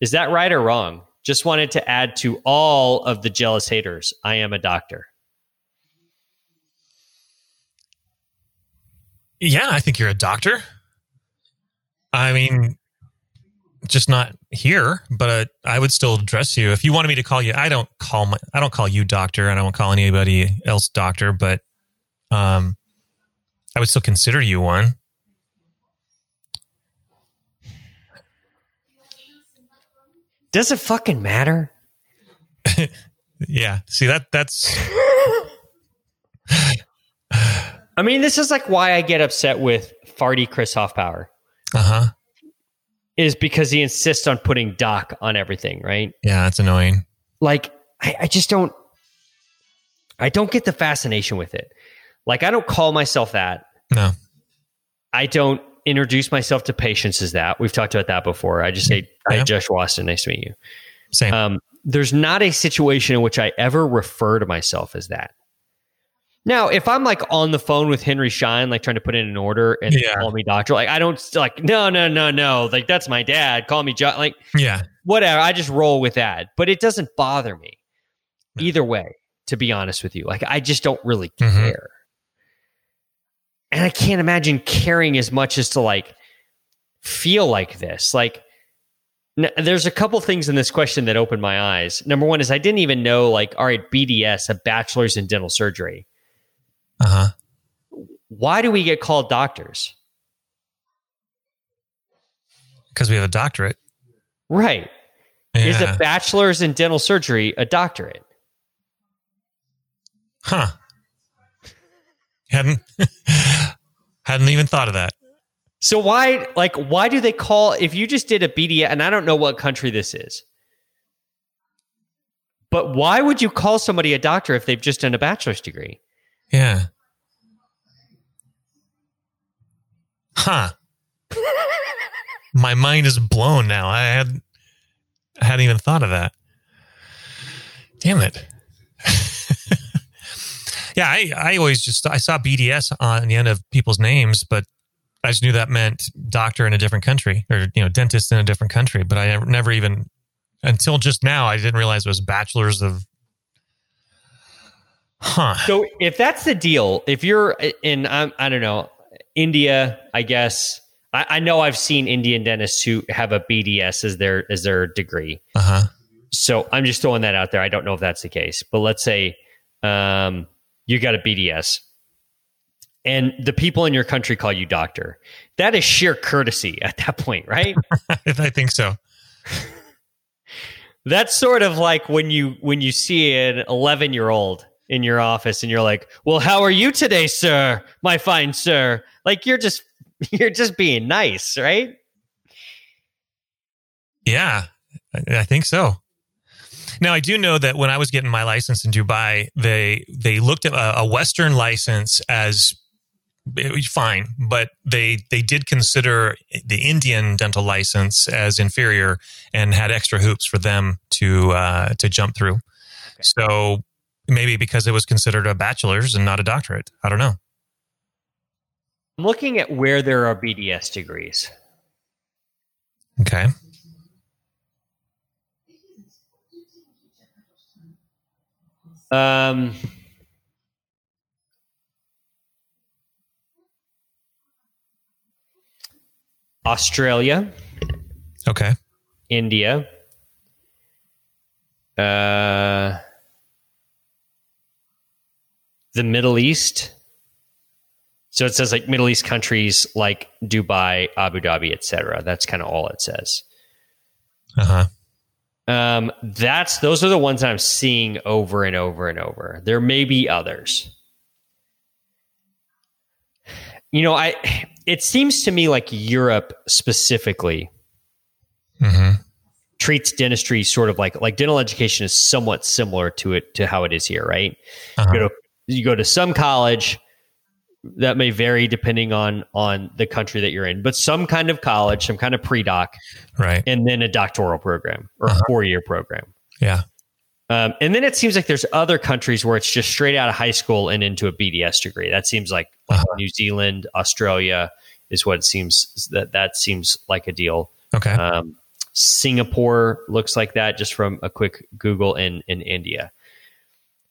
Is that right or wrong? Just wanted to add to all of the jealous haters I am a doctor. Yeah, I think you're a doctor. I mean, just not here, but I would still address you if you wanted me to call you. I don't call my, I don't call you doctor. and I don't call anybody else doctor, but um, I would still consider you one. Does it fucking matter? yeah. See that that's. I mean, this is like why I get upset with farty Chris Hoffpower. Uh huh. Is because he insists on putting Doc on everything, right? Yeah, that's annoying. Like, I, I just don't. I don't get the fascination with it. Like, I don't call myself that. No. I don't introduce myself to patients as that. We've talked about that before. I just say, yeah. "Hi, Josh Austin. Nice to meet you." Same. Um, there's not a situation in which I ever refer to myself as that. Now, if I'm like on the phone with Henry Schein, like trying to put in an order and yeah. call me doctor, like I don't like no, no, no, no, like that's my dad. Call me John. Like yeah, whatever. I just roll with that, but it doesn't bother me either way. To be honest with you, like I just don't really mm-hmm. care, mm-hmm. and I can't imagine caring as much as to like feel like this. Like there's a couple things in this question that opened my eyes. Number one is I didn't even know like all right, BDS, a bachelor's in dental surgery uh huh. Why do we get called doctors? Because we have a doctorate. Right. Yeah. Is a bachelor's in dental surgery a doctorate? Huh. Hadn't hadn't even thought of that. So why like why do they call if you just did a BDS and I don't know what country this is. But why would you call somebody a doctor if they've just done a bachelor's degree? Yeah. Huh. My mind is blown now. I had I hadn't even thought of that. Damn it. yeah, I, I always just I saw BDS on the end of people's names, but I just knew that meant doctor in a different country or you know dentist in a different country. But I never even until just now I didn't realize it was bachelors of. Huh. So if that's the deal, if you're in, I, I don't know, India, I guess. I, I, know I've seen Indian dentists who have a BDS as their as their degree. Uh huh. So I'm just throwing that out there. I don't know if that's the case, but let's say um, you got a BDS and the people in your country call you doctor. That is sheer courtesy at that point, right? I think so. That's sort of like when you when you see an 11 year old in your office and you're like, "Well, how are you today, sir? My fine sir." Like you're just you're just being nice, right? Yeah, I think so. Now I do know that when I was getting my license in Dubai, they they looked at a, a Western license as fine, but they they did consider the Indian dental license as inferior and had extra hoops for them to uh, to jump through. Okay. So maybe because it was considered a bachelor's and not a doctorate, I don't know. I'm looking at where there are BDS degrees. Okay. Um, Australia. Okay. India. Uh, the Middle East. So it says like Middle East countries like Dubai, Abu Dhabi, etc. That's kind of all it says. Uh huh. Um, that's those are the ones I'm seeing over and over and over. There may be others. You know, I it seems to me like Europe specifically mm-hmm. treats dentistry sort of like like dental education is somewhat similar to it to how it is here, right? Uh-huh. You, go to, you go to some college that may vary depending on on the country that you're in, but some kind of college, some kind of pre doc, right, and then a doctoral program or uh-huh. four year program. Yeah. Um, and then it seems like there's other countries where it's just straight out of high school and into a BDS degree. That seems like, like uh-huh. New Zealand, Australia is what it seems that that seems like a deal. Okay. Um, Singapore looks like that just from a quick Google in in India.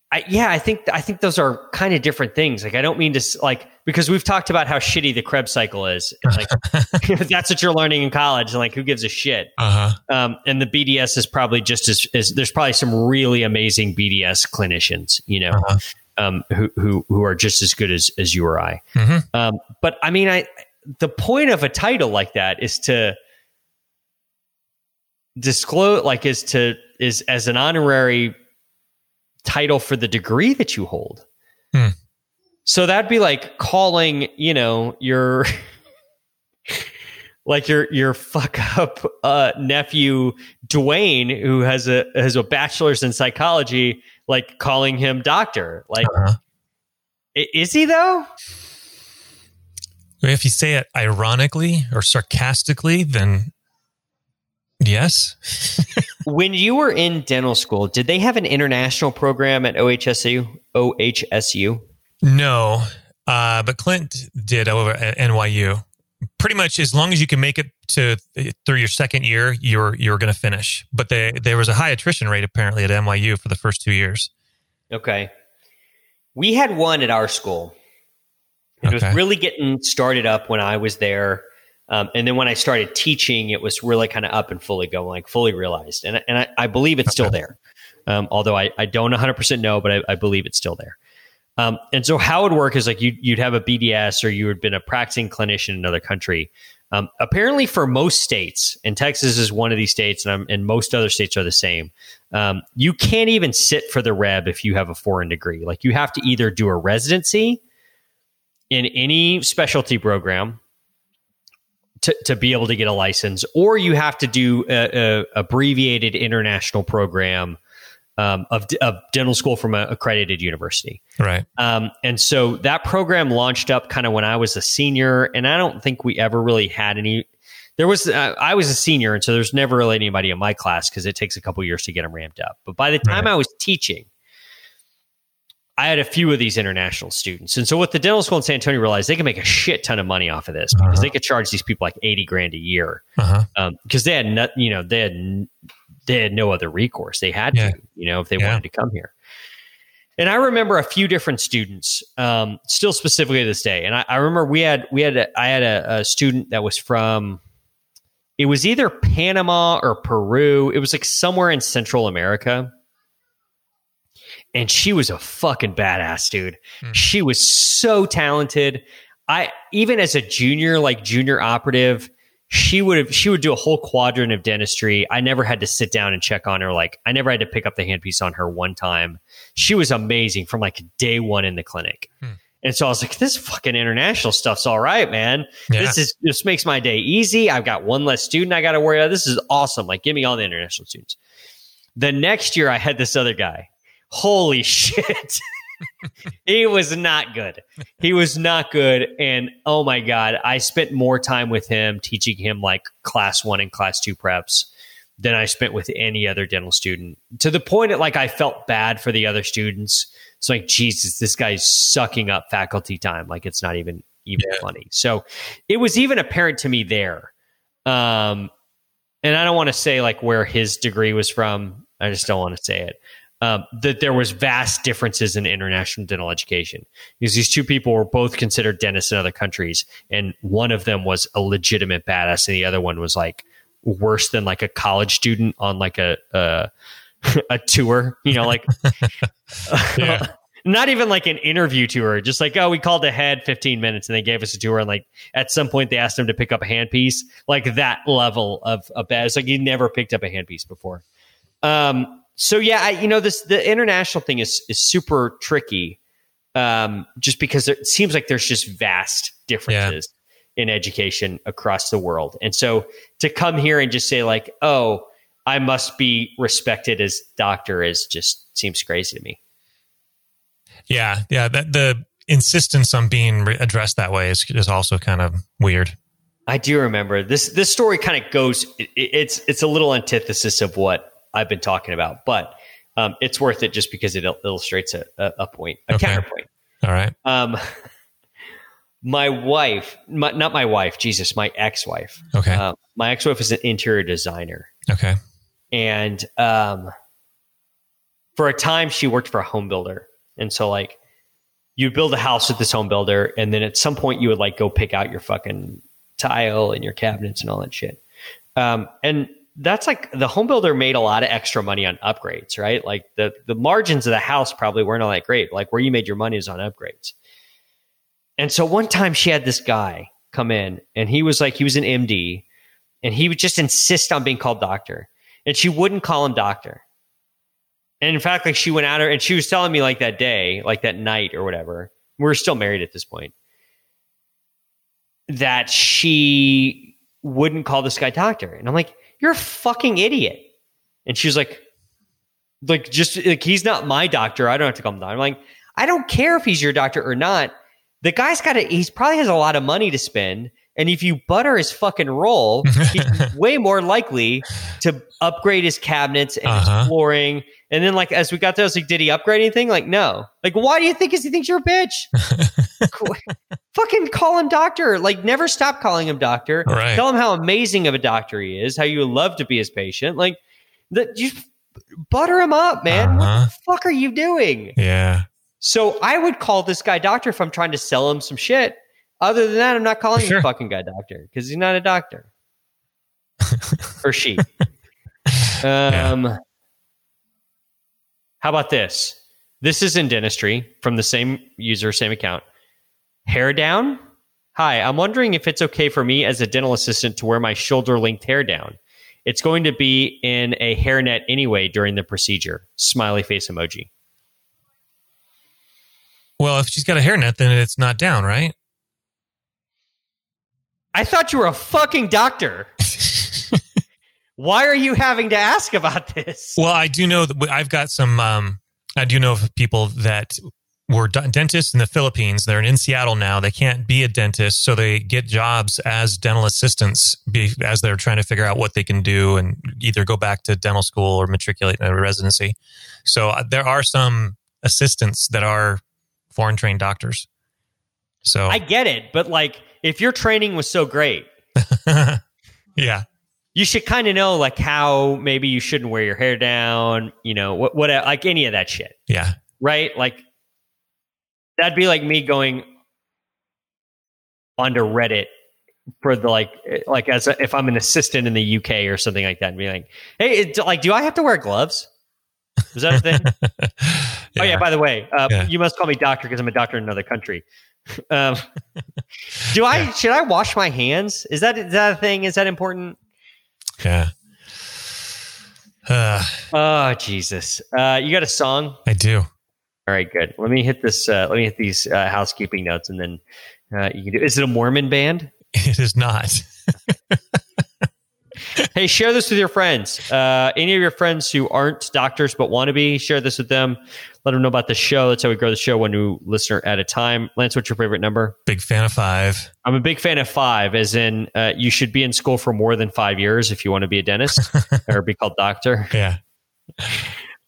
I, yeah, I think I think those are kind of different things. Like, I don't mean to like because we've talked about how shitty the Krebs cycle is. Like, that's what you're learning in college, and like, who gives a shit? Uh-huh. Um, and the BDS is probably just as, as, there's probably some really amazing BDS clinicians, you know, uh-huh. um, who who who are just as good as as you or I. Mm-hmm. Um, but I mean, I the point of a title like that is to disclose, like, is to is as an honorary title for the degree that you hold. Hmm. So that'd be like calling, you know, your like your your fuck up uh, nephew Dwayne, who has a has a bachelor's in psychology, like calling him doctor. Like, uh-huh. is he though? If you say it ironically or sarcastically, then Yes. when you were in dental school, did they have an international program at OHSU? OHSU? No, uh, but Clint did over at NYU. Pretty much, as long as you can make it to through your second year, you're you're going to finish. But they, there was a high attrition rate apparently at NYU for the first two years. Okay, we had one at our school. It okay. was really getting started up when I was there. Um, and then when I started teaching, it was really kind of up and fully going, like fully realized. And, and I, I believe it's still there. Um, although I, I don't 100% know, but I, I believe it's still there. Um, and so how it would work is like you, you'd have a BDS or you had been a practicing clinician in another country. Um, apparently, for most states, and Texas is one of these states, and, and most other states are the same. Um, you can't even sit for the REB if you have a foreign degree. Like you have to either do a residency in any specialty program to, to be able to get a license, or you have to do a, a abbreviated international program um, of, of dental school from an accredited university. Right. Um, and so that program launched up kind of when I was a senior, and I don't think we ever really had any there was uh, I was a senior, and so there's never really anybody in my class because it takes a couple years to get them ramped up. But by the time Right. I was teaching, I had a few of these international students, and so what the dental school in San Antonio realized they can make a shit ton of money off of this because Uh-huh. they could charge these people like eighty grand a year Uh huh. because they had not, you know, they had they had no other recourse. They had Yeah. to, you know, if they Yeah. wanted to come here. And I remember a few different students, um, still specifically to this day. And I, I remember we had we had a, I had a, a student that was from, it was either Panama or Peru. It was like somewhere in Central America. And she was a fucking badass, dude. Hmm. She was so talented. I even as a junior, like junior operative, she would have she would do a whole quadrant of dentistry. I never had to sit down and check on her. Like I never had to pick up the handpiece on her one time. She was amazing from like day one in the clinic. Hmm. And so I was like, this fucking international stuff's all right, man. Yeah. This is this makes my day easy. I've got one less student I got to worry about. This is awesome. Like, give me all the international students. The next year, I had this other guy. Holy shit. he was not good. He was not good. And oh my God, I spent more time with him teaching him like class one and class two preps than I spent with any other dental student to the point that like I felt bad for the other students. It's like, Jesus, this guy's sucking up faculty time. Like it's not even, even Yeah. funny. So it was even apparent to me there. Um, and I don't want to say like where his degree was from. I just don't want to say it. Um, that there was vast differences in international dental education because these two people were both considered dentists in other countries, and one of them was a legitimate badass, and the other one was like worse than like a college student on like a a, a tour. You know, like Yeah. not even like an interview tour, just like, oh, we called ahead 15 minutes and they gave us a tour. And like at some point they asked him to pick up a handpiece, like that level of, a bad. It's like he never picked up a handpiece before. Um, so yeah, I, you know, this, the international thing is, is super tricky. Um, just because it seems like there's just vast differences in education across the world. And so to come here and just say like, oh, I must be respected as doctor is just seems crazy to me. Yeah, yeah. That the insistence on being re- addressed that way is is also kind of weird. I do remember this. This story kind of goes. It, it's it's a little antithesis of what I've been talking about, but um, it's worth it just because it il- illustrates a, a, a point, a Okay. counterpoint. All right. Um, my wife, my, not my wife, Jesus, my ex-wife. Okay. Uh, my ex-wife is an interior designer, okay. and um, for a time she worked for a home builder, and so like you'd build a house with this home builder, and then at some point you would like go pick out your fucking tile and your cabinets and all that shit. Um, and that's like the home builder made a lot of extra money on upgrades, right? Like the the margins of the house probably weren't all that great. Like where you made your money is on upgrades. And so one time she had this guy come in and he was like he was an MD and he would just insist on being called doctor. And she wouldn't call him doctor. And in fact, like she went out and she was telling me like that day, like that night or whatever. We were still married at this point. That she wouldn't call this guy doctor. And I'm like, you're a fucking idiot. And she's like, like just like he's not my doctor. I don't have to call him doctor. I'm like, I don't care if he's your doctor or not. The guy's got to, he's probably has a lot of money to spend. And if you butter his fucking roll, he's way more likely to upgrade his cabinets and Uh-huh. his flooring. And then, like, as we got there, I was like, did he upgrade anything? Like, no. Like, why do you think? Is he thinks you're a bitch? Fucking call him doctor. Like, never stop calling him doctor. Right. Tell him how amazing of a doctor he is, how you would love to be his patient. Like, that you butter him up, man. What Uh-huh. the fuck are you doing? Yeah. So I would call this guy doctor if I'm trying to sell him some shit. Other than that, I'm not calling sure. the fucking guy doctor because he's not a doctor. or she. Um, How about this? This is in dentistry from the same user, same account. Hair down? Hi, I'm wondering if it's okay for me as a dental assistant to wear my shoulder length hair down. It's going to be in a hairnet anyway during the procedure. Smiley face emoji. Well, if she's got a hairnet, then it's not down, right? I thought you were a fucking doctor. Why are you having to ask about this? Well, I do know that I've got some. Um, I do know of people that were d- dentists in the Philippines. They're in Seattle now. They can't be a dentist, so they get jobs as dental assistants be, as they're trying to figure out what they can do and either go back to dental school or matriculate in a residency. So uh, there are some assistants that are foreign trained doctors. So I get it, but like if your training was so great, yeah, you should kind of know like how maybe you shouldn't wear your hair down, you know, what what like any of that shit, yeah, right? Like that'd be like me going onto Reddit for the like like as a, if I'm an assistant in the UK or something like that and be like, hey, it, like, do I have to wear gloves? Is that a thing? yeah. Oh yeah. By the way, uh, Yeah. you must call me doctor because I'm a doctor in another country. um, do I should I wash my hands? Is that is that a thing? Is that important? yeah. Uh, Oh Jesus! Uh, you got a song? I do. All right, good. Let me hit this. Uh, let me hit these uh, housekeeping notes, and then uh, you can do. Is it a Mormon band? It is not. hey, share this with your friends. Uh, any of your friends who aren't doctors but want to be, share this with them. Let them know about the show. That's how we grow the show one new listener at a time. Lance, what's your favorite number? Big fan of five. I'm a big fan of five, as in uh, you should be in school for more than five years if you want to be a dentist or be called doctor. Yeah.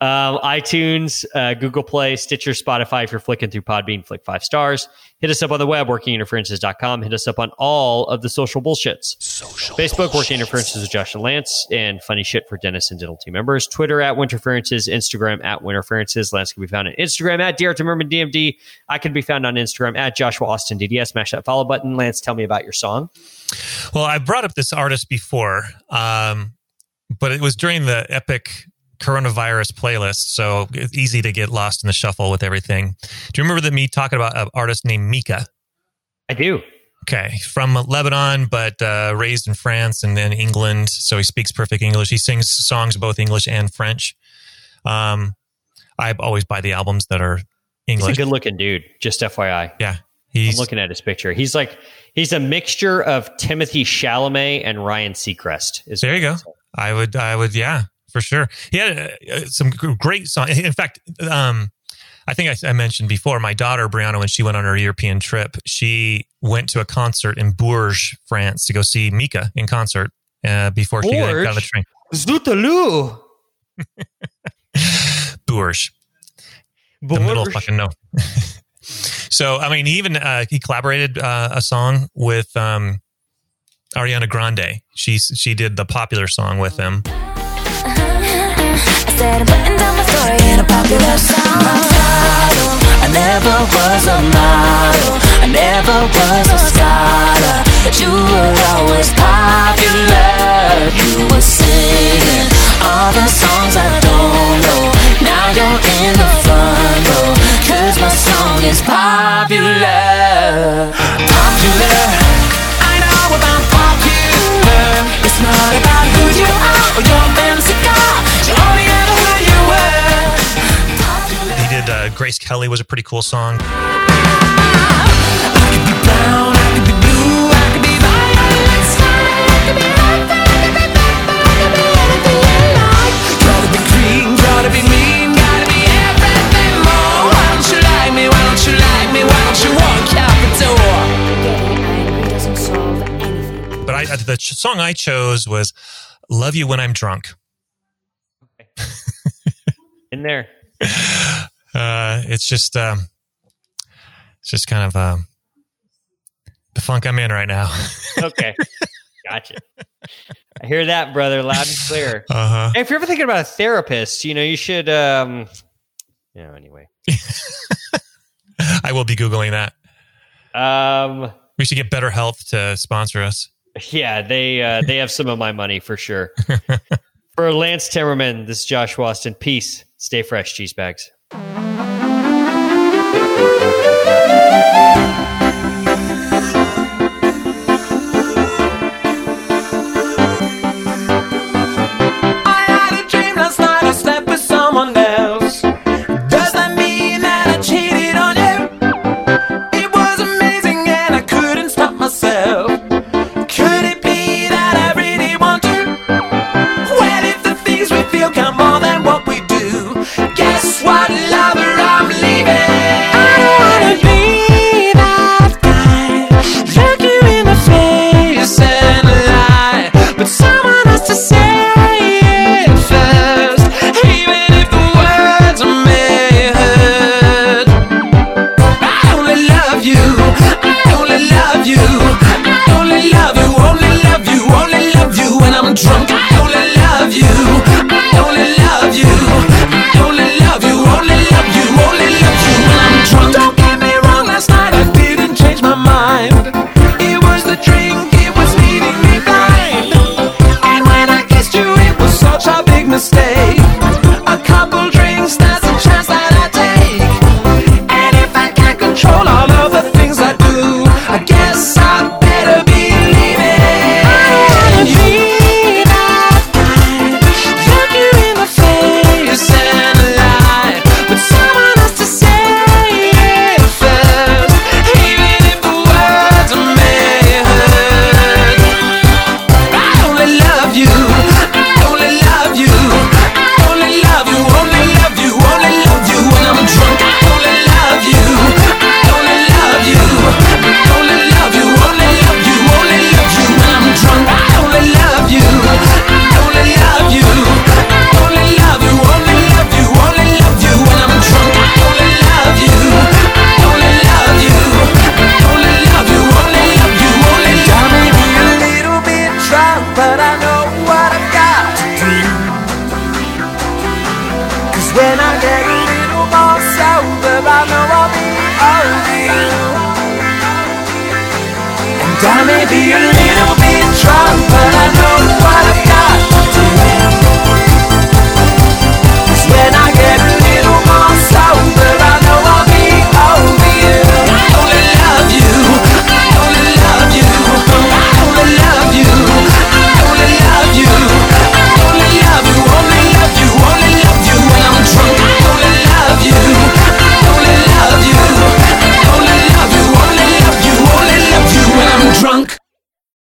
Um, iTunes, uh, Google Play, Stitcher, Spotify. If you're flicking through Podbean, flick five stars. Hit us up on the web, workinginterferences.com. Hit us up on all of the social bullshits. Social Facebook, Working Interferences with Josh and Lance, and funny shit for Dennis and dental team members. Twitter at Winterferences, Instagram at Winterferences. Lance can be found on Instagram at Dear Timmerman DMD. I can be found on Instagram at Joshua Austin DDS. Smash that follow button. Lance, tell me about your song. Well, I brought up this artist before, um, but it was during the epic coronavirus playlist, so it's easy to get lost in the shuffle with everything. Do you remember that me talking about an artist named Mika? I do. Okay, from Lebanon, but uh, raised in France and then England, so he speaks perfect English. He sings songs both English and French. Um, I always buy the albums that are He's a English. good looking dude, just FYI. yeah, I'm he's looking at his picture. He's like he's a mixture of Timothée Chalamet and Ryan Seacrest. Is There you go. I would, I would, yeah, for sure. He had uh, some great songs. In fact, um, I think I, I mentioned before, my daughter Brianna, when she went on her European trip, she went to a concert in Bourges, France, to go see Mika in concert uh, before she got on the train. Zootaloo. Bourges, the middle fucking no. so, I mean, he even uh, he collaborated uh, a song with um, Ariana Grande. She she did the popular song with him. I I'm putting down my story in a popular song. Model. I never was a model. I never was a scholar. But you were always popular. You were singing all the songs I don't know. Now you're in the front row. Cause my song is popular. Popular. I know about popular. It's not about who you are or your fancy car. Uh, Grace Kelly was a pretty cool song. Brown, I could be blue, I could be violet sky, I could be red, I could be purple, I could be anything you like. Gotta be green, gotta be mean, gotta be everything more. Why don't you like me? Why don't you like me? Why don't you walk out the door? Getting angry doesn't solve anything. But I, the ch- song I chose was "Love You When I'm Drunk." in there. Uh, it's just, um, it's just kind of um, the funk I'm in right now. Okay. gotcha. I hear that, brother, loud and clear. Uh huh. Hey, if you're ever thinking about a therapist, you know, you should um you know, anyway. I will be googling that. Um We should get BetterHelp to sponsor us. yeah, they uh they have some of my money for sure. for Lance Timmerman, this is Josh Austin. Peace. Stay fresh, cheese bags. I you. Only love you, only love you, only love you when I'm drunk. I Only love you.